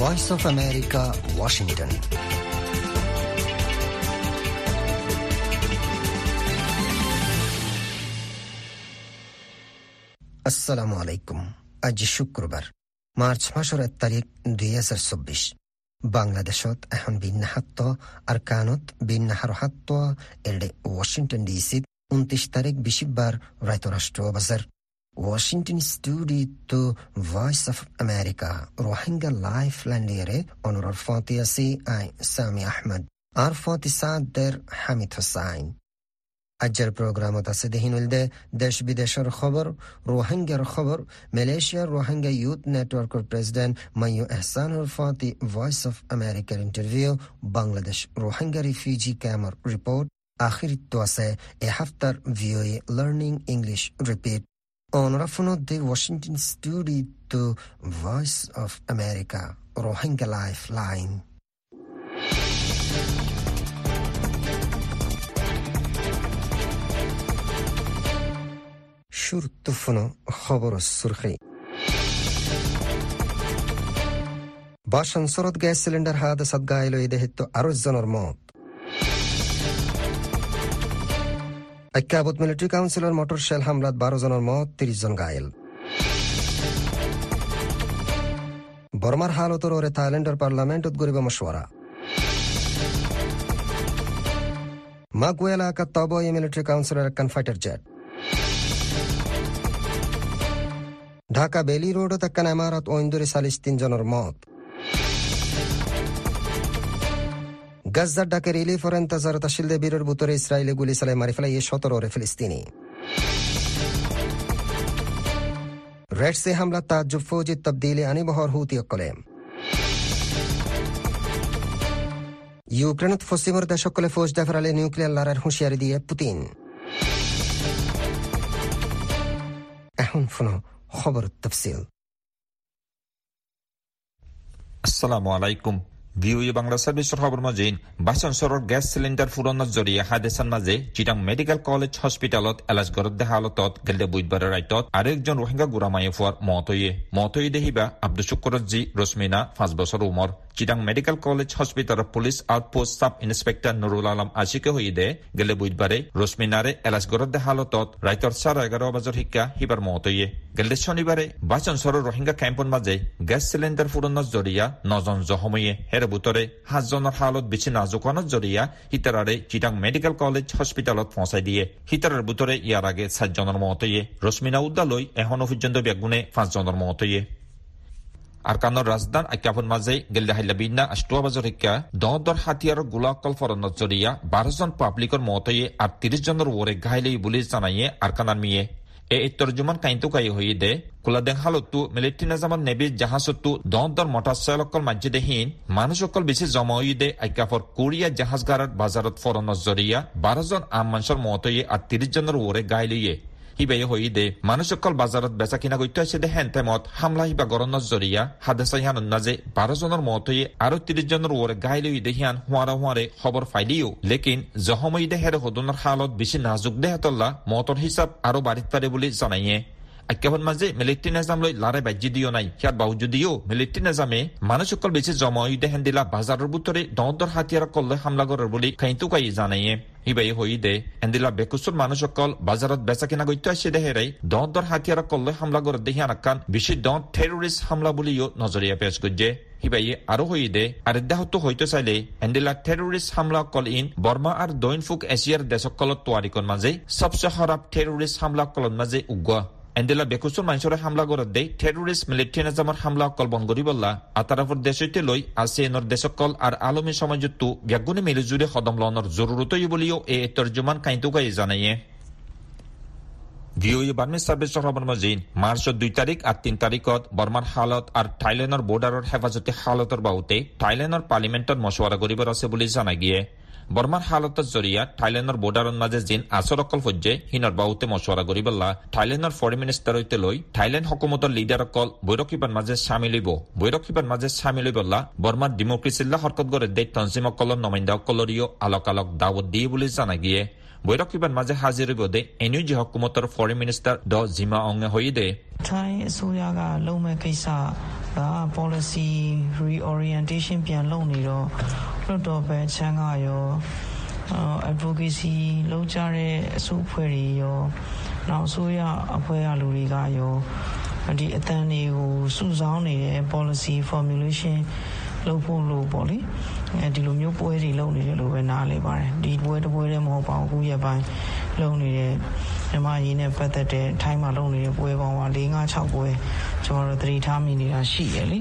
Voice of America Washington আসসালামু আলাইকুম আজ শুক্রবার মার্চ মাসের এক তারিখ দুই হাজার চব্বিশ. বাংলাদেশত এখন বিন্যাহাত্ত আর কানত বিন্যাহার হাত্ত এডে ওয়াশিংটন ডিসিত উনত্রিশ তারিখ বিশিববার রায়তরাষ্ট্র বাজার Washington studio Voice of America Rohingya life ল্যান্ডিয়ারে অনুরর ফতি আসি আই সামি আহমদ আর ফতি সাদের হামিদ হোসাইন আজ্জার প্রোগ্রামত আছে দেহিনুলদে দেশ বিদেশের খবর রোহিঙ্গার খবর মালয়েশিয়ার রোহিঙ্গা ইউথ নেটওয়ার্কের প্রেসিডেন্ট মাইয়ু এহসানুর ফাতি ভয়েস অফ আমেরিকার ইন্টারভিউ বাংলাদেশ রোহিঙ্গা রিফিউজি ক্যাম্পর রিপোর্ট আখিরিত্ব আছে এ হাফতার VOA learning English repeat অনরাফুনো the Washington studio voice of America Rohingya lifeline শুরুত্বফুনো খবর সুরখি বা সংসরত গ্যাস সিলিন্ডার হাদাসাত গাইল দেহিত আরও জনের মত ঐক্যাবত মিলিটারি কাউন্সিলর মোটর শেল হামলাত বারো জনের মত তিরিশ জন গায়েল বর্মার হালতর ওরে থাইল্যান্ডের পার্লামেন্টত গরিব মশওয়ারা মাগুয়েলা এলাকা তব মিলিটারি কাউন্সিলর একখান ফাইটার জেট। ঢাকা বেলি রোডত একখান এমারত ঐন্দরে সালিশ তিনজনের মত। গাজ্জার ডাকে রিলিফ ওর এন্তাজার তাশিলদে বীরের বুতরে ইসরায়েলে গুলি চালাই মারি ফেলাই এ সতর ওরে ফিলিস্তিনি। রেড হামলা তাজ্জুব তবদিলি হুতি অকলে। ইউক্রেনত দেশকলে ফৌজ দেফরালে নিউক্লিয়ার লড়ার হুঁশিয়ারি দিয়ে পুতিন। এখন শুনো খবর তফসিল। আসসালামু আলাইকুম। ভিওই বাংলা সার্ভিসৰ খবৰ মাজেইন বাচন চৰৰ গেছ চিলিণ্ডাৰ ফুৰণৰ জৰিয়ে হাদেচান মাজে চিটাং মেডিকেল কলেজ হস্পিটেলত এলাজ গৰত দেহা হালতত গেলে বুধবাৰে ৰাইতত আৰু একজন ৰোহিংগা গুৰামায়ে ফুৱাৰ মতয়ে মতয়ে দেহিবা আব্দুল শুক্কৰত জি ৰশ্মিনা, পাঁচ বছৰ উমৰ। চিটাং মেডিকেল কলেজ হস্পিটালৰ police outpost sub inspector Nurul Alam আশিকে হৈ দে গেলে এলাজ গৰত দেহা হালতত ৰাইতৰ চাৰে এঘাৰ বজাৰ শিক্ষা সিবাৰ মতয়ে গেলে শনিবাৰে বাচন চৰৰ ৰোহিংগা কেম্পৰ মাজে গেছ চিলিণ্ডাৰ ফুৰণৰ জৰিয়া নজন জহময়ে হেৰ বুটৰে সাতজনৰ হালত বেছি নাজুকানত জৰিয়া হিতাৰাৰে চিটাং মেডিকেল কলেজ হস্পিটালত পৌঁছাই দিয়ে হিতাৰৰ বুটৰে ইয়াৰ আগে সাতজনৰ মতয়ে ৰশ্মিনা উদ্দালৈ এখনও পৰ্যন্ত বেগুনে পাঁচজনৰ মতয়ে আৰকানৰ ৰাজধান আক্যাফন মাজে গেল্লা হাইলা বিন্না আষ্টুৱা বাজৰ শিক্ষা দহ দৰ হাতিয়াৰৰ গোলাকল ফৰণত জৰিয়া বাৰজন পাব্লিকৰ মতয়ে আৰু ত্ৰিশ জনৰ ওৰে ঘাইলেই বুলি জানায়ে আৰকানাৰ মিয়ে এ তর্জমান কাইন্তু কাই হই দে কুলাদেং হালতু মিলিটারি নিজামত নেবি জাহাজতু দর মটারসাইলকল মাঝেদেহীন মানুষসকল বেশি জমা হই দে আইকাফর কোরিয়া জাহাজ গারাত বাজারত ফরনত জরিয়া বারোজন আম মানুষের মতয়ে আর তিরিশ জনের ওরে গাইলিয়ে হিবাই হই দে। মানুষসকল বাজারত বেচা কিনা করতে আছে দে হেন টাইমত হামলা হিবা গরনত জরিয়া হাদেসা হিয়ান নাজে বারো জনের আৰু আরও তিরিশ জনের ওরে গাইলে দে হিয়ান হুয়ারা হুয়ারে খবর ফাইলিও। লেকিন জহমই দে হেরে হদনের হালত বেশি নাজুক দে হেতল্লা মতর হিসাব আরও বাড়িত পারে বলে জানাইয়ে। আক্যাবন মাঝে মিলিটারি নিজাম লৈ লারে বাজ্যি দিও নাই। সিয়ার বাহুযুদিও মিলিটারি নিজামে মানুষসকল বেশি জমা হই দেহেন দিলা বাজারের ভিতরে দর হাতিয়ার কল্লে হামলা করার বলে কাইন্তু কাই জানাইয়ে হিবাই হই দে এন্দিলা বেকুসুর মানুষসকল বাজারত বেচা কিনা গইতে আসে দেহেরাই দর দর হাতিয়ার কল্লে হামলা করে দেহি আনাকান বেশি দর টেরোরিস্ট হামলা বলিও নজরিয়া পেশ করছে হিবাই আরও হই দে আর দেহতো হইতে চাইলে এন্দিলা টেরোরিস্ট হামলা কল ইন বর্মা আর দৈন ফুক এছিয়ার দেশকলত তোয়ারিকর মাঝে সবচে খারাপ টেরোরিস্ট হামলা কলত মাঝে উগুয়া এন্ডেলা বেকুচুর মানুষের হামলা করে দেই টেরোরিস্ট মিলিটারি নিজামৰ হামলা অকল বন কৰিবলা আতাৰাফৰ দেশতে লৈ আছে এনৰ আর আলমী সমাজতো ব্যাগুনে মিলিজুলি সদম লনৰ জৰুৰতই বুলিও এই তৰ্জমান কাইন্তুকাই জানায়ে। ভিঅ বাৰ্মি সাৰ্ভিসৰ খবৰ মজিন মাৰ্চৰ দুই তাৰিখ আৰু তিন তাৰিখত বৰ্মাৰ হালত আৰু থাইলেণ্ডৰ বৰ্ডাৰৰ হেফাজতে হালতৰ বাহুতে থাইলেণ্ডৰ পাৰ্লিমেণ্টত মছৱাৰা কৰিব আছে বুলি জনাই দিয়ে। বর্মার হালতত জরিয়া থাইলেণ্ডৰ বৰ্ডাৰৰ মাজে জিন আচৰকল ফজ্জে হিনর বাহুতে মশওয়ারা কৰিবলা থাইলেণ্ডৰ ফরেন মিনিস্টার লৈ থাইলেণ্ড হকুমতৰ লিডাৰসকল লিডার মাজে চামিল সামিল মাজে বৈরক্ষীবান মাঝে সামিল হইবল্লা বর্মার গড়ে দে অকলর নমাইন্দা আলক দাৱত আলোক দাওয়াত দিয়ে বুলি জনা গিয়ে Buyruklibin mazi haziri gode NUG hukumatar foreign minister do zima onge hoide. Thai အစိုးရကလုံးမဲ့ကိစ္စက policy reorientation ပြန်လုပ်နေတော့လွတ်တော်ပဲချမ်းကရော advocacy လုပ်ကြတဲ့အစုအဖွဲ့တွေရောနောက်အစိုးရအဖွဲ့အလူတွေကရောဒီအတန်တွေကိုစုဆောင်းနေတဲ့ policy formulation လုပ်ဖို့လို့ပေါ့လေ။ ဒီလိုမျိုးပွဲတွေလုပ်နေတယ်လို့ပဲနားလည်ပါတယ်ဒီပွဲတစ်ပွဲတည်းမဟုတ်ပါဘူးအခုရပိုင်းလုပ်နေတဲ့မြန်မာရင်းနဲ့ပတ်သက်တဲ့ထိုင်းမှာလုပ်နေတဲ့ပွဲပေါင်းက၄၅6ပွဲကျွန်တော်တို့သတိထားမိနေတာရှိရလေ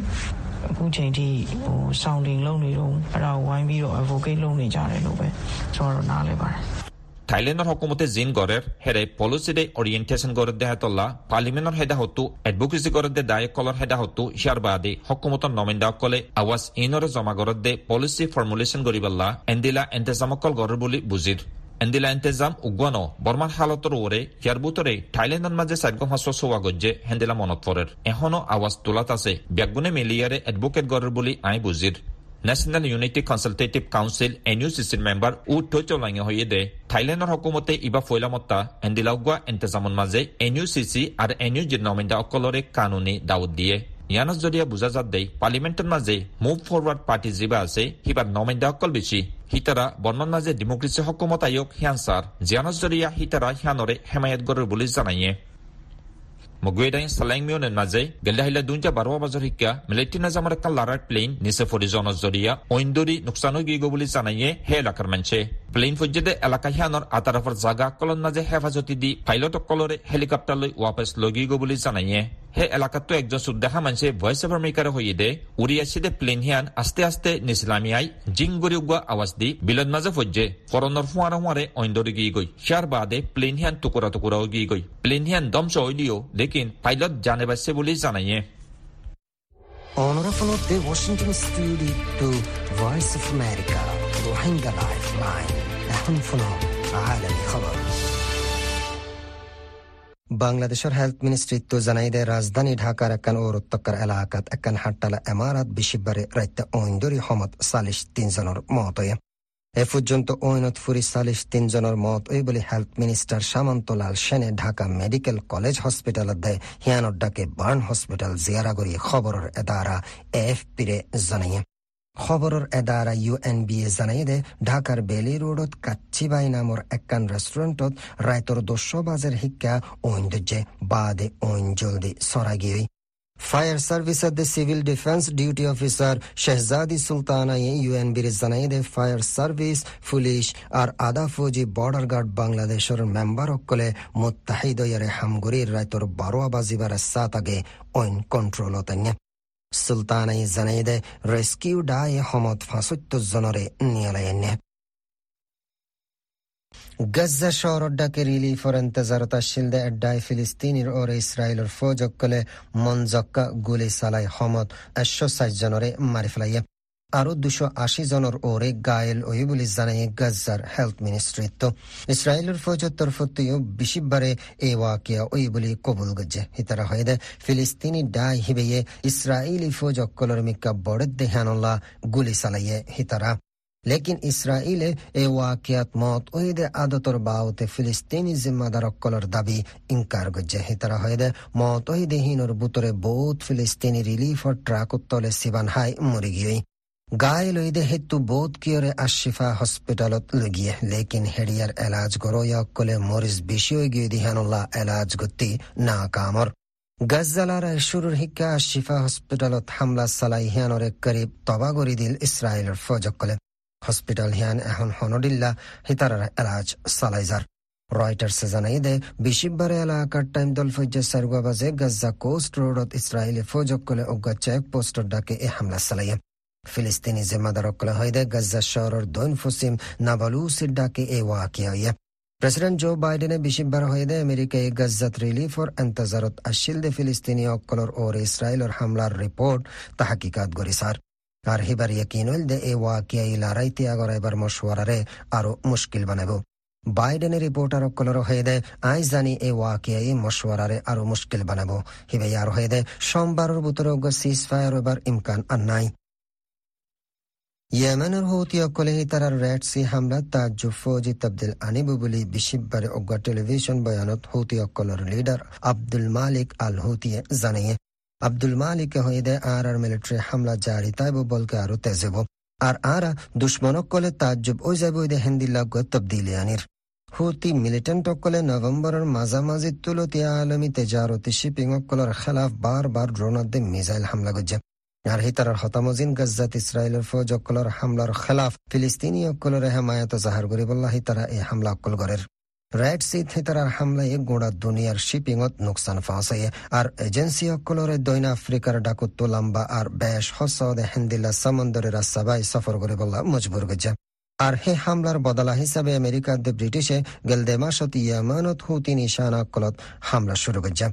အခုချိန်ထိဟို sounding လုပ်နေတော့အဲ့ဒါဝိုင်းပြီးတော့ advocate လုပ်နေကြတယ်လို့ပဲကျွန်တော်တို့နားလည်ပါတယ် থাইল্যান্ডৰ হকুমতে জিন গড়েৰ হেৰে পলিচিডে অৰিয়েণ্টেশ্যন গড়ে দেহ তল্লা পাৰ্লিমেণ্টৰ হেদা হতো এডভোকেচি গড়ে দে দায় কলৰ হেদা হতো হিয়াৰ বাদে হকুমতৰ নমিন্দাসকলে আৱাজ ইনৰে জমা গড়ত দে পলিচি ফৰ্মুলেশ্যন কৰিবল্লা এণ্ডিলা এণ্টেজামকল গড়ৰ বুলি বুজিৰ। এণ্ডিলা এণ্টেজাম উগুৱানো, বৰ্মাৰ হালতৰ ওৰে, ইয়াৰ বুটৰে থাইলেণ্ডৰ মাজে চাৰিগম হাছোৱা চোৱা গজ্জে হেণ্ডিলা মনত পৰেৰ। এখনও আৱাজ তোলাত আছে ব্যাগুনে মেলিয়াৰে এডভোকেট গড়ৰ বুলি আই বুজিৰ। National unity consultative council N U সিসির মেম্বার উ টোচো লাঙে হয়ে দে থাইল্যান্ডর হকুমতে ইবা ফৈলামত্তা এন্দিলাউগুয়া এন্তেজামন মাঝে N U C C N U জির নমিন্দা অকলরে কানুনি দাউদ দিয়ে ইয়ানস জরিয়া বুঝা যাত দেই পার্লিমেন্টের মাঝে মুভ ফরওয়ার্ড পার্টি জিবা আছে হিবার নমিন্দা অকল বেশি হিতারা বর্ণন মাঝে ডেমোক্রেসি হকুমত আয়োগ হিয়ানসার জিয়ানস জরিয়া হিতারা হিয়ানরে হেমায়ত গরের বলে জানাইয়ে Nen mazay, galahila dunja barwa bazar hikya, militi na zamar kan larat plane nise fori zono zoria, oinduri nuksano gigo buli zanaye he fujjede এলাকা হিয়ানৰ আতাৰাফৰ জাগা কলন মাজে হেফাজতি দি পাইলটসকলৰে হেলিকপ্টাৰ লৈ ৱাপছ লগিব বুলি জনায়ে সেই এলেকাতো একজন সুদ্দেহা মানুহে ভয়েস অফ আমেৰিকাৰে হৈ দে উৰি আছিলে প্লেন হিয়ান আস্তে আস্তে নিচলামিয়াই জিং গৰি উগোৱা আৱাজ দি বিলত মাজে ফজ্জে ফৰণৰ ফুৱাৰে ফুৱাৰে অইন্দৰি গি গৈ সিয়াৰ বাদে প্লেন হিয়ান টুকুৰা টুকুৰাও গি গৈ প্লেন হিয়ান দমচ হৈ দিও লেকিন পাইলট জানে পাইছে বুলি জানায়ে Honorable of the Washington Studio to Voice of America روحينجا لايف لاين এখন ফোনো عالمي خبر বাংলাদেশের হেলথ মিনিস্ট্রিত্ব জানাই দে রাজধানী ঢাকার একান ও উপত্যকার এলাকাত একান হাট্টালা এমারাত বিশিবারে রাইতে ঐন্দরি হমত সালিশ তিনজনের মত এ পর্যন্ত ঐনত ফুরি সালিশ তিনজনের মত ওই বলে হেলথ মিনিস্টার সামন্তলাল সেনে ঢাকা মেডিকেল কলেজ হসপিটালত দে হিয়ানর ডাকে বার্ন হসপিটাল জিয়ারা করি খবরের এদারা এফ পিরে জানাইয়ে খবরের এদারা ইউ এন বি এ জানাই দে ঢাকার বেলি রোডত কাচ্চিবাই নামৰ একান ৰেষ্টুৰেণ্টত ৰাইতৰ দস্য বাজেৰ শিক্ষা ঐন্দৰ্যে বাদে ঐন জলদি চৰাগিয়ে ফায়ার সার্ভিসের দে civil defence duty officer Shehzadi সুলতানায়ে ইউএনবির জানাইদে ফায়ার সার্ভিস পুলিশ আর আদা ফৌজি বর্ডার গার্ড বাংলাদেশের মেম্বার অকলে মুত্তাহিদয়ের হামগুরির রাইতর বারোয়া বাজিবার সাত আগে ঐন কন্ট্রোল অতন্য জানাই দে রেস্কিউ ডায়ে হমদ ফাঁসত্তর জনরে নিয়ালাইন্য রিলিফ ওর রিলিফর তাসিল দে এড্ডায় ফিলিস্তিনির ওর ইসরায়েলের ফৌজকলে মনজক্কা গুলি সালাই হমদ একশো ষাট জনরে মারি ফেলাইয়ে। আরও দুশো আশি জনের ওরে গায়েল ওই বলে জানাই গাজার হেলথ মিনিস্ট্রিত্ব। ইসরায়েলের ফৌজের তরফত্তিও বিশিববারে এ ওয়াকিয়া ওই বলে কবুল গজ্জে হিতারা হয়ে ফিলিস্তিনি ডাই হিবেয়ে ইসরায়েলি ফৌজ অক্কলর মিক্কা বড়েদ দেহানুল্লাহ গুলি চালাইয়ে হিতারা। লেকিন ইসরায়েলে এ ওয়াকিয়াত মত ওইদে আদতর বাউতে ফিলিস্তিনি জিম্মাদার অক্কলর দাবি ইনকার গজ্জে হিতারা হয়ে মত ওইদে হিনর বুতরে বহুত ফিলিস্তিনি রিলিফ ও ট্রাক উত্তলে সিবান হাই মরি গিয়ে কিয়রে আশিফা হসপিটালত লগিয়ে। লেকিন হেডিয়ার এলাজ অক্কলে মরিস বেশি হয়ে গিয়ে দিহানুল্লাহ এলাজ গতি না কামর গজ্জালার শুরুর শিক্ষা আশিফা হসপিটালত হামলা চালাই হিয়ানরে করিব তবা গরি দিল ইসরায়েলের ফৌজকলে হসপিটাল হিয়ান এখন হনডিল্লা হিতারার এলাজ সালাইজার। রয়টার্সে জানাই দে, বিশিববারে এলাকার টাইম দল ফৈজে সারগুয়া বাজে গাজ্জা কোস্ট রোডত ইসরায়েলি ফৌজকলে উগ্গা চেক পোস্টর ডাকে এ হামলা চালাইয়ে ফিলিস্তিনি জিম্মাদারকলে হইদে গাজ্জা শহরের দৈন ফুসিম নাবালুসির ডাকে এ ওয়াকিয়া হইয়ে প্রেসিডেন্ট জো বাইডেনে বিশিববার হইদে আমেরিকায় গাজ্জাত রিলিফ ওর এন্তজারত আশিলদে ফিলিস্তিনি অক্কলর ওর ইসরায়েলের হামলার রিপোর্ট তাহাকিকাত গরিসার। আর হিবার ইয়াকিনুল দে এ ওয়াকিয়া ইলারাইতে আগরাইবার মশওয়ারারে আরও মুশকিল বানাবো। বাইডেনের রিপোর্টার অকলর হয়ে দেয় আই জানি এ ওয়াকিয়াই মশওয়ারারে আরও মুশকিল বানাবো। হিবে আর হয়ে দেয় সোমবারের বুতরে সিজ ফায়ার এবার ইমকান আর নাই। ইয়েমেনের হৌতি অকলে তারার রেড সি হামলা তাজ্জু ফৌজি তবদিল আনিব বলি বিশিববারে অজ্ঞা টেলিভিশন বয়ানত হৌতি অকলর লিডার আব্দুল মালিক আল হৌতিয়ে জানিয়ে আব্দুল মালিক হইদে আর আর মিলিটারি হামলা জারি তাইব বলকে আরও তেজেব আর আরা দুশ্মনকলে তাজ্জব ওই যাব হেন্দিল্লাগ তবদিলি আনির হুতি মিলিটেন্ট অকলে নভেম্বরের মাঝামাঝি তুলতি আলমী তেজারতি শিপিং অকলের খেলাফ বার বার ড্রোনার মিসাইল হামলা গজ্জা আর হিতার হতামজিন গজ্জাত ইসরায়েলের ফৌজ অকলের হামলার খেলাফ, ফিলিস্তিনি অকলের হেমায়ত জাহার গরিবল্লাহ হিতারা এই হামলা অকল গরের রেড সি থিতারার হামলায় গোড়া দুনিয়ার শিপিংত নোকসান ফাঁসাইয়ে, আর এজেন্সি অকলরে দৈন আফ্রিকার ডাকুত্ত লম্বা আর বেশ হসদে হেন্দিল্লা সমন্দরের সাবাই সফর করে বললা মজবুর গজ্জা। আর হে হামলার বদলা হিসাবে আমেরিকা দে ব্রিটিশে গেলদে মাসত ইয়ামানত হুতি নিশানা কলত হামলা শুরু গজ্জা।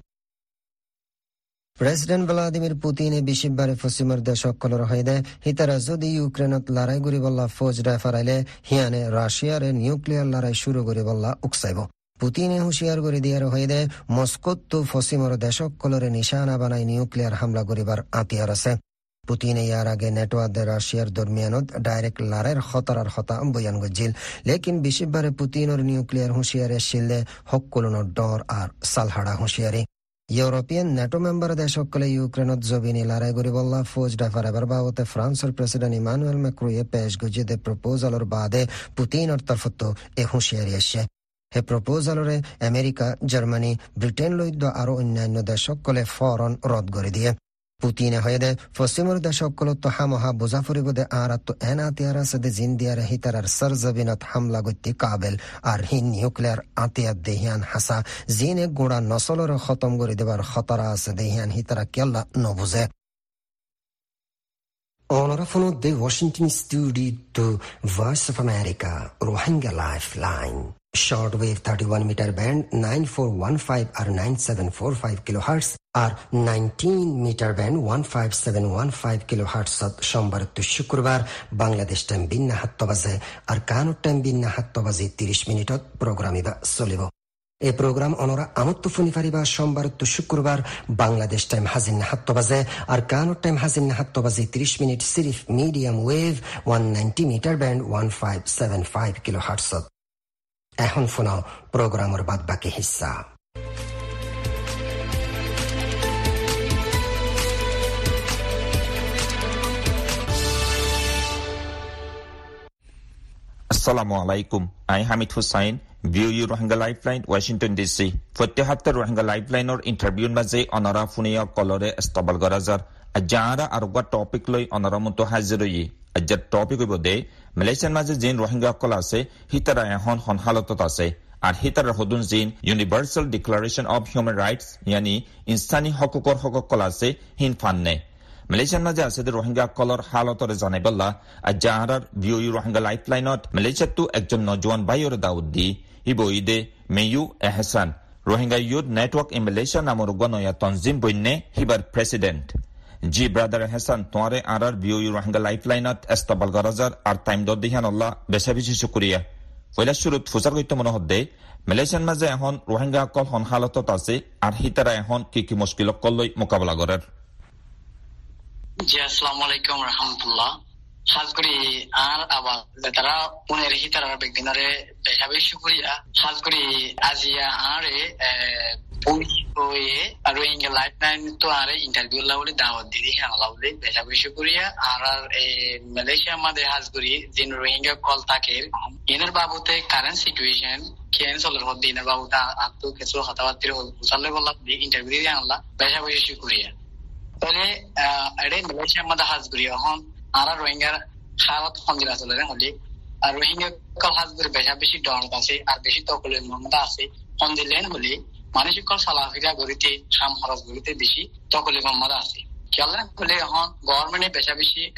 প্রেসিডেন্ট ভ্লাদিমির পুতিনে বিশিববারে পশ্চিমের দেশসকলৰ সৈতে যদি ইউক্রেনত লড়াই বল্লা ফৌজ রেফারাইলে হিয়ানে রাশিয়ারে নিউক্লিয়ার লড়াই শুরু বল্লা উকসাইব। পুতিনে হুঁশিয়ার করে দিয়ার হইদে মস্কোত্তু পশ্চিমর দেশসকলরে নিশানা বানাই নিউক্লিয়ার হামলা করিবার আতিয়ার আছে। পুতিনে ইয়ার আগে নেটওয়ার্দে রাশিয়ার দরমিয়ানত ডাইরেক্ট লারের খতরার হতা বয়ান গজিল লেকিন বিশিববারে পুতিনর নিউক্লিয়ার হুঁশিয়ারে শিলদে হকুলনৰ ডর আর সালহাড়া হুঁশিয়ারি। ইউরোপিয়ান নেটো মেম্বার দেশসকলে ইউক্রেনত জবিনি লড়াই গরিবল্লা ফৌজ ডাফার এবার বাবতে ফ্রান্সের প্রেসিডেন্ট ইমানুয়েল মেক্রুয়ে পেশ গুজিদে প্ৰপ'জালৰ বাদে পুতিনর তরফত এ হুঁশিয়ারি আসছে। হে প্রপোজালরে আমেৰিকা জাৰ্মানী লইদ্য আৰু অন্যান্য দেশসকলে ফরন রদ কৰি দিয়ে। পুতিনে হয়েদে পশ্চিমর দেশসকলত হামহা বোঝা আর আরাত্ত এন আতিয়ারা সদে জিন্দিয়ারে হিতারার সরজবিনত হামলা গতি কাবেল। আর হিন নিউক্লিয়ার আতিয়ার দেহিয়ান হাসা, জিনে গোড়া নসলর খতম করে দেবার খতরা আছে দেহিয়ান হিতারা কেল্লা নবুঝে অনরাফনো দে Washington studio voice of America Rohingya life line short wave thirty one meter nine four one five R nine seven four five kilo hertz R nineteen meter band one five seven one five kilo hertz সোমবার তো শুক্রবার Bangladesh time বিন্না হাত্ত বাজে আর কানুর time বিন্না হাত্ত বাজে তিরিশ মিনিটত programme ইবা চলিব এই প্রোগ্রাম অনরা আমত্ত ফুনি ফারিবা সোমবার তো শুক্রবার বাংলাদেশ টাইম হাজিন হাত্ত বাজে, আর কানুর টাইম হাজিন হাত্ত বাজে 30 minute সিরিফ medium wave 190 meter band 1575 kilohertz. এখন শোনাও প্রোগ্রামের বাদ বাকি হিস্সা আসসালামু আলাইকুম আই হামিদ হুসাইন ভিউ you Rohingya lifeline Washington D C প্ৰত্যাহাত্তৰ Rohingya লাইফলাইনৰ ইণ্টাৰভিউৰ মাজে অনৰা ফুনিয়া কলৰে স্তবল গৰাজাৰ। আজাৰা আৰু টপিক লৈ অনৰমতো হাজিৰয়ে। আজ্যাৰ টপিক হ'ব দে মালয়েছিয়াৰ মাজে যিন ৰোহিংগাসকল আছে সিতাৰা এখন সন্হালতত আছে। আৰু সিতাৰ সদুন যিন universal declaration of human rights ইয়ানি ইনস্তানী হকুকৰ হকসকল আছে হিন ফান্নে। মালয়েছিয়াৰ মাজে আছে যে ৰোহিংগাসকলৰ হালতৰে জানিবল্লা আজাহাৰৰ ভিউ ইউ ৰোহিংগা লাইফলাইনত মালয়েছিয়াতো একজন নজোৱান বাইৰ দাউদ দি হিবইদে মেয়ু এহসান Rohingya youth network in Malaysia নামৰ গণয়া তঞ্জিম বন্যে হিবাৰ প্ৰেচিডেণ্ট জি ব্রাদার হেসান তোয়ারে আর আর বিও রোহিঙ্গা লাইফলাইনত এস্তাবাল গরাজার আর টাইম দর দিহান আল্লাহ বেশা শুক্রিয়া পয়লা শুরুত ফুসার গৈত মনে হদ্দে মালয়েছিয়ান মাঝে এখন রোহিঙ্গা অকল হন হালতত আছে আর হিতারা এখন কি কি মুশকিল অকল লৈ মোকাবিলা করার জি আসসালামু আলাইকুম রহমতুল্লাহ আর আবার তারা পুনের হিতারা বেগিনারে বেশা বেশি শুক্রিয়া খাস আজিয়া আরে রোহিঙ্গা লাইফ লাইন তো আর ইন্টারভিউ লাউলে দাওয়াত দিদি হ্যাঁ লাউলে বেশা বেশি করিয়া। আর আর মালয়েশিয়া আমাদের হাজ করি যে রোহিঙ্গা কল থাকে, এনের বাবুতে কারেন্ট সিচুয়েশন কেন চলের হদ্দি এনের বাবুতে আত্ম কিছু হতাবাত্তির বুঝালে বললাম ইন্টারভিউ দিয়ে আনলা বেশা বেশি মালয়েশিয়া আমাদের হাজ করি এখন আর হলে। রোহিঙ্গা কল হাজ করে বেশা বেশি ডর আছে আর বেশি তকলের আছে। হলে খাম খরচ বেশি তকলি মাম্মারা আছে। বলে এখন গভর্নমেন্টে বেশা বেশি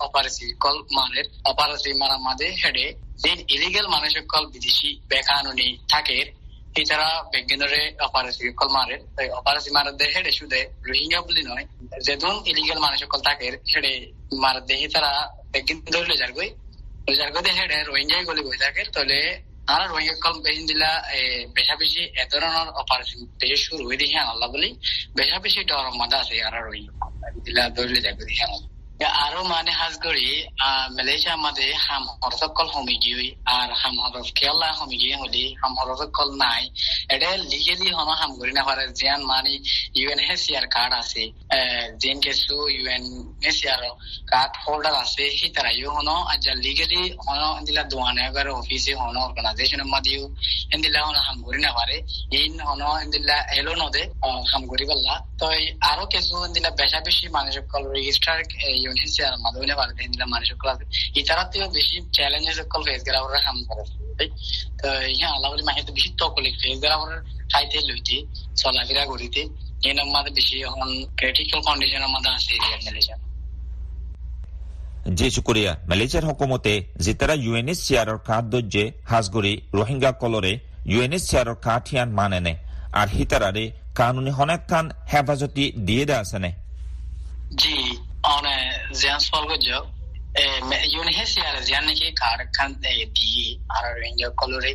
অপারেসি কল মারের অপারেসি মারা হেডে যে ইলিগেল কল বিদেশি বেকানুনি থাকে। এছাড়া বিজ্ঞানরে অপারেসি কল মারে অপারেসি মারার দে হেডে শুধু রোহিঙ্গা বলি নয় ইলিগেল মানুষের কল থাকে হেডে মারার দে এছাড়া বিজ্ঞান ধরলে যার গই, যার গদে হেডে রোহিঙ্গাই গলি বই থাকে, তাহলে আর রোহিঙ্গা বেশি দিলা বেশা বেশি এ ধরনের অপারেশন বেশি শুরু হয়ে দিয়ে আল্লাহ বলি বেশা বেশি ডর মাদা আছে আর রোহিঙ্গা দিলা, ধরলে যাবে দিয়ে আরও মানে হাজ করি মালয়েশিয়া মাঝে হাম হরসকল হমিগি আর হাম হরফ খেলা হমিগি হলি হাম হরসকল নাই লিগেলি হন হাম করি না পারে জিয়ান মানে ইউএন হেসিয়ার কার্ড আছে জিন কেসু ইউএন হেসিয়ার কার্ড হোল্ডার আছে তারা ইউ হন লিগেলি হন দিলা অফিসে হন এন্দিলা হন হাম না পারে ইন হন এন্দিলা এলো নদে হাম করি পারলা তো আরও কিছু এন্দিলা বেশা বেশি মানুষ রেজিস্টার ইউনিভার্সিটি মাধবনে পারে এন্দিলা মানুষ আছে ইতারাতেও বেশি চ্যালেঞ্জেস কল ফেস করা ওরা হাম করে তো ইয়া আল্লাহ বলি মাহিতে বেশি তকলি ফেস করা ওরা খাইতে লইতে চলাফেরা করিতে। এর মধ্যে বেশি এখন ক্রিটিক্যাল কন্ডিশনের মধ্যে আছে এরিয়া ম্যানেজার যে চুকুরিয়া মালয়েছিয়ার হকুমতে যেতারা ইউএনএসসিআর কাঠ দর্জে হাজগরি রোহিঙ্গা কলরে ইউএনএসসিআর কাঠ হিয়ান মানে নে আর হিতারারে কানুনি হনেক খান হেফাজতি দিয়ে দেওয়া আছে জি যোগ ইউএনএসসিআর জিয়ান নাকি কাঠ খান দিয়ে আর রোহিঙ্গা কলরে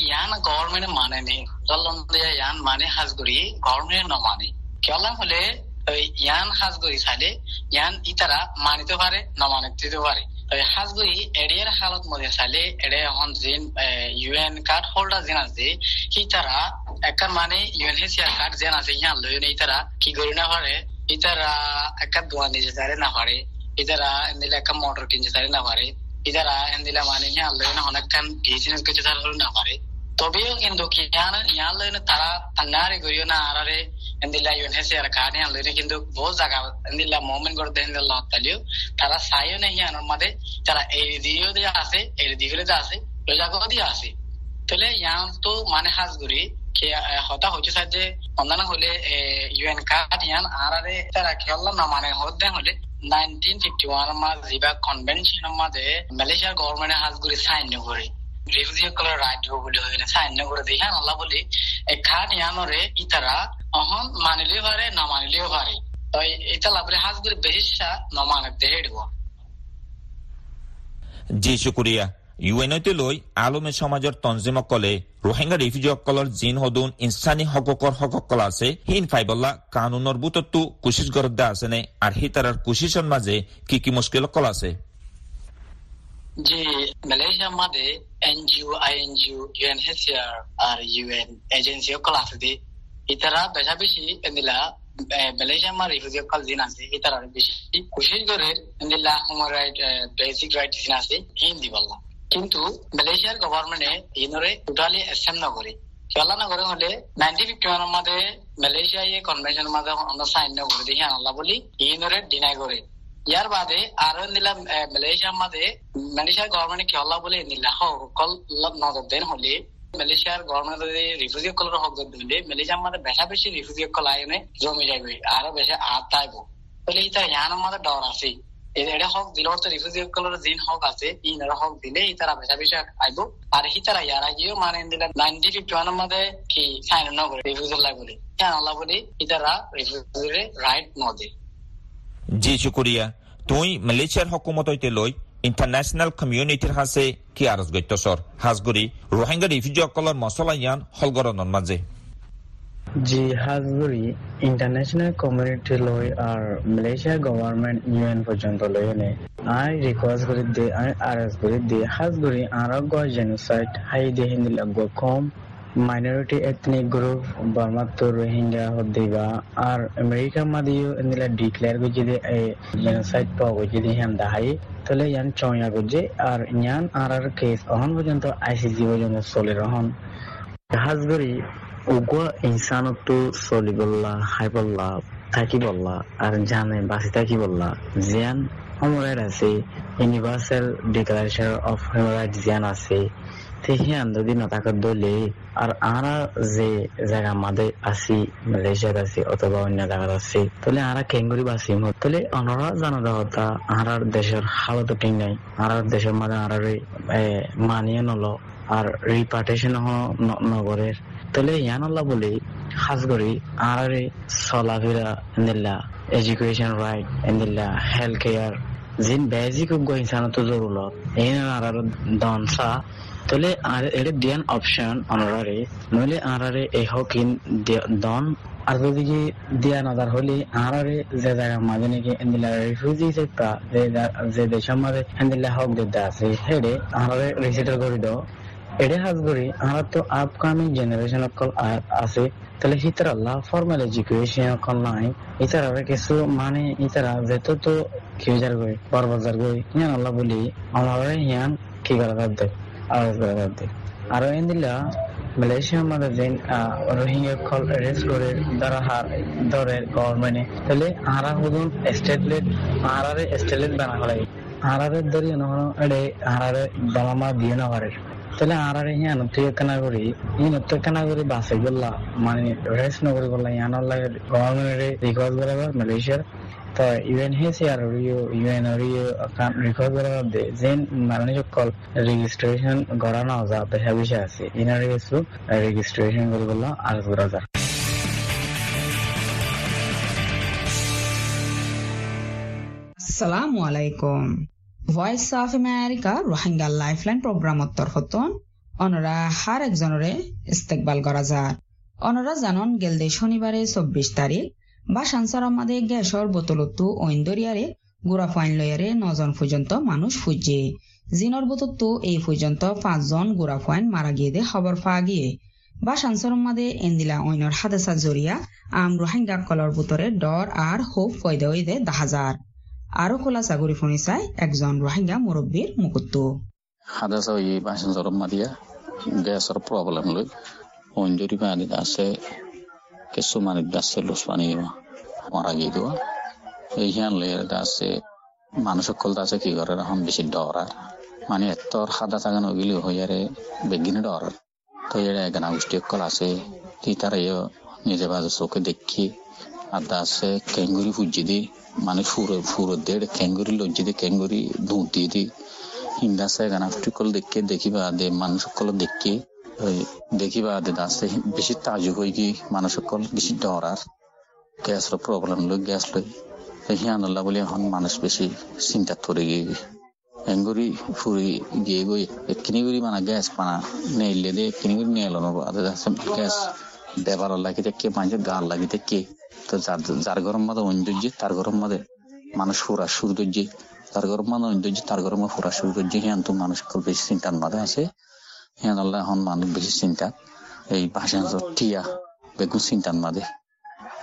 ইয়ান গভর্নমেন্ট মানে নে দলন ইয়ান মানে হাজগরি গভর্নমেন্ট ন মানে কেলাম হলে ইয়ান হাজগরি চাইলে ইয়ান ইতারা মানিতে পারে না মানিতে পারে হাজগরি এরিয়ার হালত মধ্যে চাইলে এড়ে এখন জিন ইউএন কার্ড হোল্ডার যেন আছে সি তারা একার মানে ইউএন হেসিয়ার কার্ড যেন আছে ইয়ান লই নেই তারা কি করি না ಇದರ ಅಕ್ಕ ದ್ವಾನಿದ್ದಾರೆ ನಹರಿ ಇದರ ಎಂದಿಲ್ಲ ಅಕ್ಕ ಮೋಟರ್ ಕಿಂಚಿದ್ದಾರೆ ನಹರಿ ಇದರ ಎಂದಿಲ್ಲ ಮಾಲಿನ್ಯ ಅಲ್ಲದೆ ಹೊನಕ್ಕನ್ ಗೀಜಿನ ಕಿಂಚಿದ್ದಾರೆ ನಹರಿ তবেও কিন্তু ইয়ান ইয়ান লৈ তারা তান্নারে গরিও না, আরারে এন্দিল্লা ইউনেসি আর কানে আন লৈ কিন্তু বহুত জায়গা এন্দিল্লা মোমেন্ট করতে এন্দিল্লা তালিও তারা সাইও না ইয়ান মাদে তারা এই দিও দিয়ে আছে এই দিগুলো দিয়ে আছে রোজাগো দিয়ে আছে। তাহলে ইয়ান করি হতা হচ্ছে স্যার যে, সন্ধান হলে ইউএন কার্ড ইয়ান আর আরে তারা খেয়াল না মানে হতে হলে নাইনটিন ফিফটি ওয়ান মাঝ যিবা কনভেনশনের মাঝে মালয়েশিয়ার গভর্নমেন্টে হাজ করে সাইন করে রিফিউজি কলার রাইট বলে হয়ে সাইন করে দিয়ে হ্যাঁ আল্লাহ বলি খান ইয়ানরে ইতারা, অহন মানিলেও পারে না মানিলেও পারে তো এটা লাভরে হাজ করে বেশিসা নমানে দেহেড়ব জি, শুকুরিয়া। ইউএনতে লৈ আলমে সমাজৰ তঞ্জিমসকলে ৰোহিংগা ৰিফিউজিসকলৰ জিন সদুন ইনচানী হকৰ হকসকল আছে। হিন ফাইবল্লা কানুনৰ বুটতো কুচিছ গৰদা আছেনে আৰু সেই তাৰ কুচিছৰ মাজে কি কি মুস্কিলসকল আছে? জি মালয়েশিয়ার মধ্যে এনজিও আইএনজিও ইউএনএচসিআর আর ইউএন এজেন্সি সকল আছে দে। ইতারা বেশা বেশি এন্দিলা মালয়েশিয়ার মা রিফিউজি সকল দিন আছে ইতারা বেশি খুশি করে এন্দিলা হিউম্যান রাইট বেসিক রাইট দিন আছে হিন্দি বললাম কিন্তু মালয়েশিয়ার গভর্নমেন্টে ইনরে টোটালি অ্যাকসেপ্ট না করে খেলা না করে হলে নাইনটি ফিফটি ওয়ানের মধ্যে মালয়েশিয়া ইয়ে কনভেনশন মধ্যে আমরা সাইন না করে দেখি আল্লাহ বলি ইনরে ডিনাই করে ইয়ার বাদে আরও নিলাম মালয়েশিয়ার মাঝে মালয়েশিয়ার গভর্নমেন্ট খেলা বলে নিলা সকল নজর দেন হলে মালয়েশিয়ার গভর্নমেন্ট যদি রিফিউজি কলের হক দিলে মালয়েশিয়ার মাঝে বেশা বেশি রিফিউজি কল আইনে জমে যাবে আরও বেশি আত তাইব। তাহলে এটা ইয়ানোর মাঝে ডর আছে এটা হক দিল তো রিফিউজি কলের জিন হক আছে হক দিলে আইব মানে দিলে নাইনটি ফিফটি কি ন ন দেয়। জি তুই মালয়েছিয়ার হকুমত হইতে লৈ ইণ্টাৰনেশ্যনেল কমিউনিটিৰ সাঁচে কি আৰজ গত্যচৰ সাজগুৰি ৰোহিংগা ৰিফিউজিসকলৰ মছলা ইয়ান হলগৰণৰ মাজে। জি হাজগুৰি ইণ্টাৰনেশ্যনেল কমিউনিটি লৈ আৰু মালয়েছিয়াৰ গভৰ্ণমেণ্ট ইউ এন পৰ্যন্ত এনে আই ৰিকুৱেষ্ট কৰি দিয়ে আই কৰি দিয়ে হাজগুৰি আৰগ্য জেনোচাইড হাই দিয়ে হিন্দি লাগব কম ethnic group Burmato Rohingya hodiga ar America madiyo indila declare gujide e genocide pa gujide ham dahai তাহলে ইয়ান চয়া গজে আর ইয়ান আর আর কেস অহন পর্যন্ত আইসিজি পর্যন্ত চলে রহন উগুয়া আর জানে জিয়ান আছে ডিক্লারেশন অফ হিউম্যান রাইট জিয়ান আছে। দলে, আর আরা যে জায়গা মাদে মালয়েশিয়াত অথবা অন্য জায়গাত আছি তাহলে আরা কেঙ্গুরি বাসি তাহলে অনরা জানা দেওয়া আরার দেশের হালত ঠিক নাই। আরার দেশের মাঝে আরার মানিয়ে নলো, আর রিপার্টেশন নগরের। তাহলে ইয়ানাল্লাহ বলে, খাস করি, আরারে চলাফেরা এন্দিল্লা এডুকেশন রাইট এন্দিল্লা হেলথ কেয়ার যিন বেজিক ইনসানত জরুলত এই আরার দনসা তাহলে আর এর দিয়ান অপশন অনারে নইলে আরারে এ হকিন দন আর যদি কি দিয়া নাদার হলে আহারে যে জায়গার মাঝে নাকি এন্দিলা রিফিউজি চেপা যে দেশের মাঝে এন্দিলা হক দিতে আছে হেডে আহারে রিসিটার করে দাও এডে হাজ করি আমরা তো আপকামিং জেনারেশন অকল আছে, তাহলে হিতার আল্লাহ ফর্মাল এডুকেশন অকল নাই, ইতারা কিছু মানে ইতারা যেহেতু তো কিউজার করি বরবাজার করি ইয়ান আল্লাহ বলি, আমার হিয়ান কি করা দে আওয়াজ করা দে আর এন্দিলা মালয়েশিয়ার মধ্যে যে রোহিঙ্গা কল অ্যারেস্ট করে ধরা হার, ধরে গভর্নমেন্টে তাহলে আরা হুদুন স্টেটলেট আরারে স্টেটলেট বানা হলাই আরারে ধরি নহনো এডে আরারে বালামা দিয়ে না পারে। তাহলে আরারে হিয়ান তুই কেনা করি। ইন তো কেনা করি, বাসে গল্লা মানে রেস্ট নগরি গল্লা ইয়ান লাগে রিকোয়েস্ট করে মালয়েশিয়ার তো UNHCR রিও UN রিও কান রিকোয়েস্ট করে দে। মানে কল রেজিস্ট্রেশন যা বেহা বিষয় আছে ইনারে রেজিস্ট্রেশন করে গল্লা আর করা আলাইকুম। Voice of America Rohingya lifeline প্রোগ্রামত তরফতন। অনরা হার একজনরে ইস্তেকবাল করা যায় অনরা জানন, গেলদে শনিবারে চব্বিশ তারিখ বা সানসার আমাদের গ্যাসর বোতলতো ঐন্দরিয়ারে গুড়া ফাইন লয়ারে নজন পর্যন্ত মানুষ ফুজে। জিনর বোতলতো এই পর্যন্ত পাঁচজন গুড়া ফাইন মারা গিয়ে দে খবর পা গিয়ে। বা সানসার মাদে এন্দিলা ঐনর হাদেসা জরিয়া আম রোহিঙ্গা কলর বুতরে ডর আর হোপ পয়দা দে দাহাজার। আরও খোলা চাগুরি শুনিছাই একজন রোহিঙ্গা মুরব্বীর মুকুত্তু। হাদাসা এই বাসন জরম মাদিয়া গ্যাসের প্রবলেম লই অঞ্জুরি পানি আছে কিছু মানে দাসে লুস পানি মারা গিয়ে দেওয়া এই হিয়ান লইয়ের দাসে, মানুষ সকল কি করে? এখন ডর আর মানে এত সাদা থাকানো গেলে হইয়ারে বেগিনে ডর তো এর এগানা গোষ্ঠী সকল আছে কি তারা নিজে বাজে চোখে দেখি। দাসে কেঙ্গুরি ফুজি দি মানে ফুরো ফুরো দেড় কেঙ্গুরি লজ্জি দি কেঙ্গুরি দুধ দিয়ে দি হিন্দাসে গানা ফুটিকল দেখে দেখিবা দাসে বেশি তাজু হই কি মানুষ সকল বেশি ডর আর গ্যাসের প্রবলেম লই গ্যাস লই হিয়ান আল্লাহ বলে এখন মানুষ বেশি চিন্তা করে গিয়ে এঙ্গুরি ফুরি গিয়ে গই এক্ষিনি গুরি মানে গ্যাস পানা নেইলে দে এক্ষিনি গুরি নেইল গ্যাস দেবার লাগিতে কে মানুষের গাল লাগিতে কে? তো যার যার গরম মাদে ঐন্দর্য তার গরম মাদে মানুষ ফুরা দর্জি তার গরম মাদে ঐন্দর্য তার গরম ফুরা শুরু দর্জি হিয়ান তো মানুষ বেশি চিন্তার মাদে আছে। হিয়ান আল্লাহ এখন মানুষ বেশি চিন্তা। এই ভাষা টিয়া বেগুন চিন্তার মাদে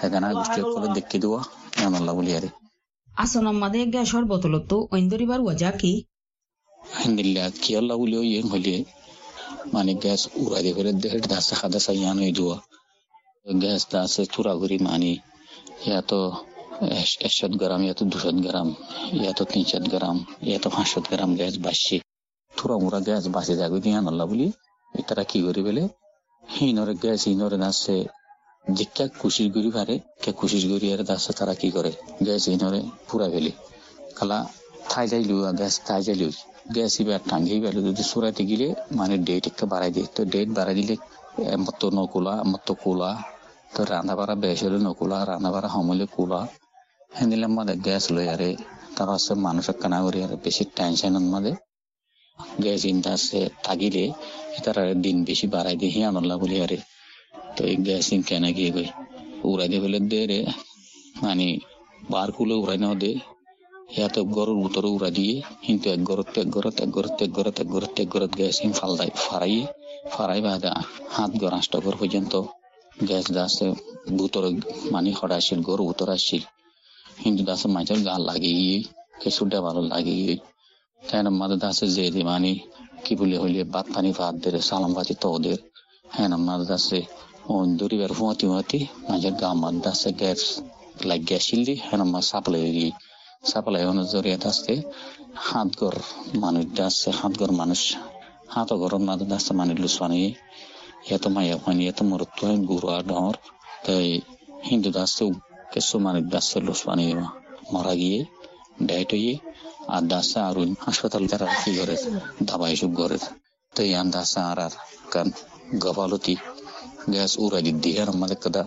এখানে গোষ্ঠী করে দেখে দেওয়া হিয়ান আল্লাহ বলি আরে। আসন মাদে গ্যাসর বোতলতো ঐন্দরিবার ওয়াজা কি? হিন্দিল্লা কি আল্লাহ বলিও ইয়ে হইলে মানে গ্যাস উড়াই দিয়ে ফেলে দেড় দাসা খাদাসা ইয়ান হয়ে দেওয়া গ্যাস আছে চুরাগুড়ি মানি ইয়া তো একশত গ্রাম ইয়া তো দুশত গ্রাম ইয়া তো তিনশত গ্রাম ইয়া তো পাঁচশত গ্রাম গ্যাস বাসছে থুরা মুরা গ্যাস বাসে যাবে দিয়ে আনল্লা বলি তারা কি করি বলে হিনরে গ্যাস হিনরে দাসে জিজ্ঞা কুশিস গুড়ি পারে কে কুশিস গুড়ি আর দাসে তারা কি করে গ্যাস হিনরে পুরা ফেলে খালা থাই যাইলু গ্যাস থাই যাইলু গ্যাস ইবার টাঙ্গি গেলে যদি সুরাতে গেলে মানে ডেট একটা বাড়াই দিয়ে তো ডেট বাড়াই দিলে মতো নকুলা মতো কুলা তো রান্না বাড়া বেশ হলে নকুলা রান্না বাড়া সমলে কুলা হেনিলে মাদে গ্যাস লই আরে তার আছে মানুষের কানা করি আর বেশি টেনশন মাদে গ্যাস ইনটা আছে, থাকিলে তারা দিন বেশি বাড়াই দিয়ে হি আনল্লা বলি আরে তো এই গ্যাস ইন কেন গিয়ে গই উড়াই দিয়ে ফেলে দে রে মানে বার কুলে উড়াই নাও দে। ইয়াত গরুর ভিতরে উড়া দিয়ে। কিন্তু এক গরত এক গরত এক গরত এক গরত এক গরত এক গরত গ্যাস ইন ফাল দেয় ফারাই ফারাই বাদা হাত গর আষ্ট পর্যন্ত গ্যাস দাসে ভিতরে মানে হড়া আসছিল গরু আসছিল। কিন্তু দাসে মাঝের গা লাগে গিয়ে কিছুটা ভালো লাগে। গিয়ে তাই না মাদে দাসে যে মানে কি বলে হইলে বাদ পানি ভাত দে সালাম ভাতি তো ওদের হ্যাঁ মাদে দাসে দরিবার ফুয়াতি ফুয়াতি মাঝের গা মাদ দাসে গ্যাস গেছিল দি হ্যাঁ মা সাপ্লাই হওয়ার জরিয়াত আছে হাত গর মানুষ দাসে হাত গর মানুষ হাত গরম মাদে দাসে মানে লুসবানি এত মায়া পানি এত মরত্ব গুড়া ডর তাই হিন্দু দাসে কিছু মানে দাসে লুসবানি মারা গিয়ে ডাইট হয়ে আর দাসা আর হাসপাতাল তারা কি করে দাবা এসব করে তো ইয়ান দাসা আর আর কান গবালতি গ্যাস উড়াই দিদি আর আমাদের kada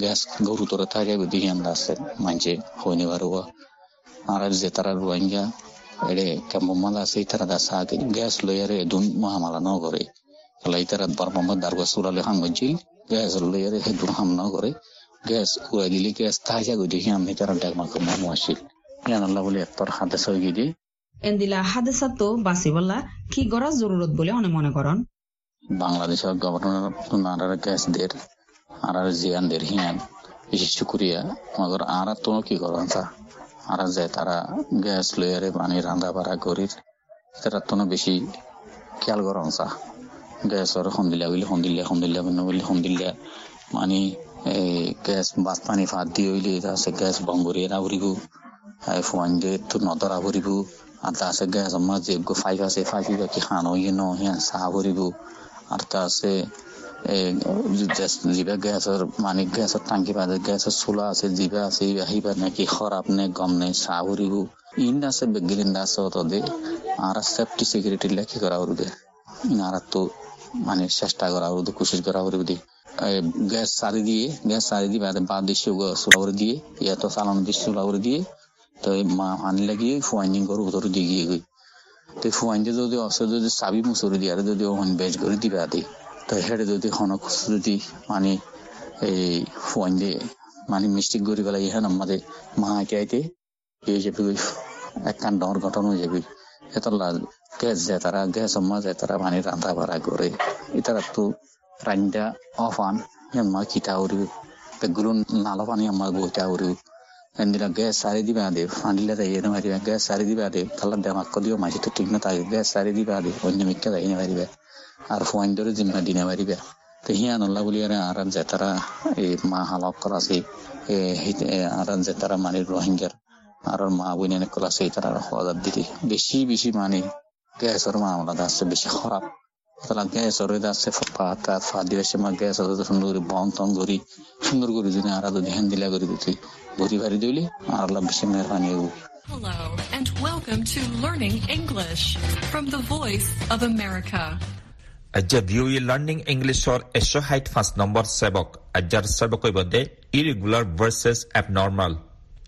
গ্যাস গরু তোরা থাকে দিহিয়ান দাসে মানছে হইনি বারুয়া আর যে তারা রোহিঙ্গা এড়ে কেমন আছে তারা দাসা গ্যাস লইয়ারে দুন মহামালা ন করে তারা বার মোহাম্মদ দারগা সুরালে হাঙ্গজিল গ্যাস লইয়ারে হে দুন হাম ন করে গ্যাস উড়াই দিলে গ্যাস তাজা গদি হিয়ান নি তারা ডাকমা কমা মুশকিল হিয়ান আল্লাহ বলে একবার হাতে সই গিয়ে এন্দিলা হাদেসা তো বাঁচিবলা কি করার জরুরত বলে অনে মনে করন বাংলাদেশের গভর্নর আর গ্যাস দের আর জিয়ান দের হিয়ান বিশেষ শুক্রিয়া মগর আর তো কি করেন আর যে তারা গ্যাস লয়ারে পানি রান্ধা বাড়া করির তারা তো বেশি খেয়াল করেন চা গ্যাসর সন্দিলা বলে সন্দিলা সন্দিলা বলে সন্দিলা মানে গ্যাস বাত পানী ভাত দি হইলে আছে গ্যাস বংগরি রাবরিব ফুৱান যে তো নদৰা ভৰিব আৰু তাৰ আছে গ্যাস আমাৰ যে ফাইভ আছে ফাইভ কি খান হৈ ন সিহঁত চাহ ভৰিব আৰু তাৰ আছে যিবা গ্যাসৰ মানে গ্যাসৰ টাংকি পাতে গ্যাসৰ চোলা আছে যিবা আছে আহিবা নাকি খৰাপ নে গম নে ভৰিব ইন আছে বেগিলিন্দা আছে অতদে আর সেফটি সিকিউরিটি লেখি করা উরুদে ইনারা তো মানে চেষ্টা করা উরুদে কোশিশ করা ওর উরুদে গ্যাস সারি দিয়ে, গ্যাস সারি দিয়ে বাদে বাদ দিয়ে সুলাউরে দিয়ে, ইয়া তো চালানো দিয়ে সুলাউরে দিয়ে, তো মা আনি লাগিয়ে ফুয়াইনিং করে উতরে দিয়ে গিয়ে গই। তো ফুয়াইনতে যদি অসে যদি চাবি মুসুরি দিয়ে যদি ওখানে বেজ করে দিবে আদি তো হেডে যদি হনক, যদি মানে এই ফুয়াইন দিয়ে মানে মিস্টেক করে পেলাই ইহান আমাদের মা আইতে আইতে, এই যাবি একখান ডর ঘটনা হয়ে যাবি। এতলা গ্যাস যায় তারা গ্যাস সম্মা যায় তারা পানি রান্ধা বাড়া করে ইতারা তো রান্না অফ আন মা কিটা উড়িব বেগুলো নালা পানি আমার বইটা উড়িব എന്തിനാ ഗ്യാസ് സാരി ദിവാതെ ഫണ്ടിലെ തയ്യന് വരിക ഗ്യാസ് സാരി ദിവാതെ കള്ളന്റെ മക്കളിയോ മജിട്ട് ടിഗ്ന തായി ഗ്യാസ് സാരി ദിവാതെ ഒന്നു മിക്ക തയ്യന് വരിക আর ফোয়াইন্দরে জিম্মা দিনে পারিবে তো হিয়ানুল্লাহ বলি আরান যে তারা এই মা হালক করা আছে আরান যে তারা মানে রোহিঙ্গার আর মা বোনের কলা সেই তারা হওয়ার দিতে বেশি বেশি মানে খারাপ তারা গ্যাসের আছে পাতা ফা দিবসে মা গ্যাস সুন্দর করে বন তন করি সুন্দর করে যদি আর যদি হ্যান দিলা করে দিতে ঘুরি ভারি দিলে আর আল্লাহ বেশি মেহরবানি হব Hello and welcome to Learning English from the Voice of America. Ajja VOA Learning English or Esho Height Fast Number Sebok. Ajjar Sebok ibode irregular versus abnormal.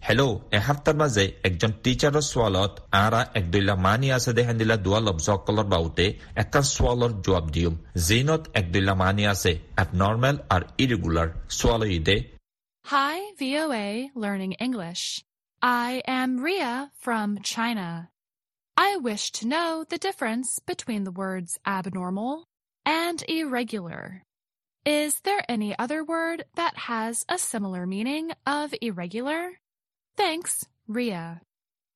Hello, e haftar maze teacher or swalot ara ek duila mani dua lobzok baute ekkan swalor job zinot ek duila mani abnormal or irregular Hi VOA learning English. I am Ria from China. I wish to know the difference between the words abnormal and irregular. Is there any other word that has a similar meaning of irregular? Thanks, Ria.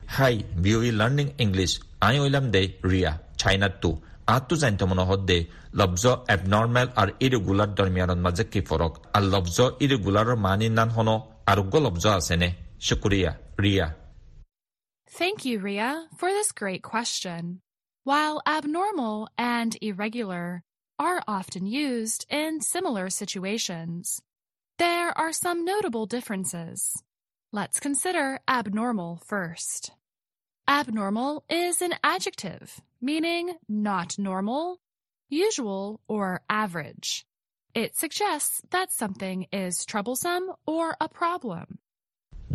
High ভিউই learning English I ওইলাম দে ৰিয়া চাইনাত তো আঁতো জানিত মন দে লব্জ abnormal আৰু irregular দৰমিয়ানৰ মাজে কি ফৰক আৰু লব্জ ইৰেগুলাৰৰ মানি নান হন আৰোগ্য লব্জ আছেনে শুকুৰিয়া Riya Thank you, Ria, for this great question. While abnormal and irregular are often used in similar situations, there are some notable differences. Let's consider abnormal first. Abnormal is an adjective meaning not normal, usual, or average. It suggests that something is troublesome or a problem.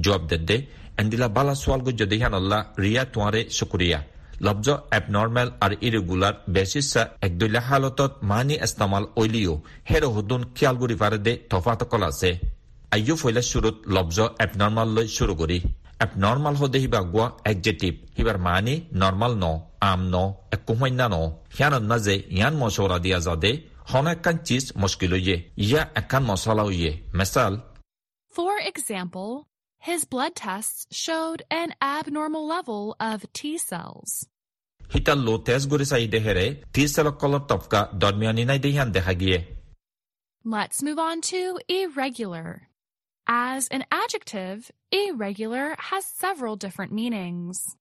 জবাব দে এন্দিলা বালা সোয়ালগো যদি হানল্লা রিয়া তোয়ারে শুকুরিয়া লব্জ এবনর্মেল আর irregular বেসিসা একদুইলা হালতত মানি ইস্তেমাল ওইলিও হেরো হুদুন খিয়ালগুড়ি পারে দে তফাত আইয়ু ফইলা শুরুত লব্জ এবনর্মাল লৈ শুরু করি এবনর্মাল হদে হিবা গুয়া একজেটিভ হিবার মানি নর্মাল ন আম ন একুমাইনা ন। হিয়ানত মাঝে ইয়ান মশওরা দিয়া যাদে হন একখান চিজ মুশকিল হইয়ে ইয়া একখান মশলা হইয়ে মেসাল For example, his blood tests showed an abnormal level of T cells. হিতা লো তেজ গৰি চাই দেহেৰে টি চেলকলৰ টপকা দৰমিয়ানি নাই দেহিয়ান দেখা গিয়ে। Let's move on to irregular. As an adjective, irregular has several different meanings.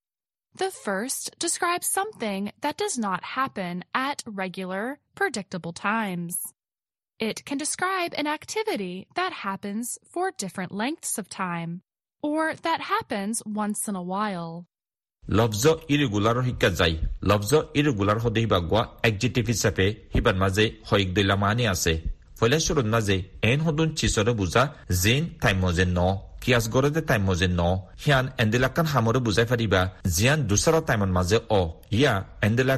The first describes something that does not happen at regular, predictable times. It can describe an activity that happens for different lengths of time, or that happens once in a while. লফজ ইৰেগুলাৰৰ শিক্ষা যায় লফজ irregular সদে Hiba গোৱা একজিটিভ হিচাপে হিবাৰ মাজে হয়ক দৈলা মানি আছে ফলেশ্বৰত মাজে N সদুন চিচৰে বুজা gen time যেন ন কিয়াজ গৰদে টাইম যেন ন হিয়ান এন্দেলাকান হামরে বুজাই ফারিবা জিয়ান দুসারা টাইমন মাঝে অ ইয়া এণ্ডেলাক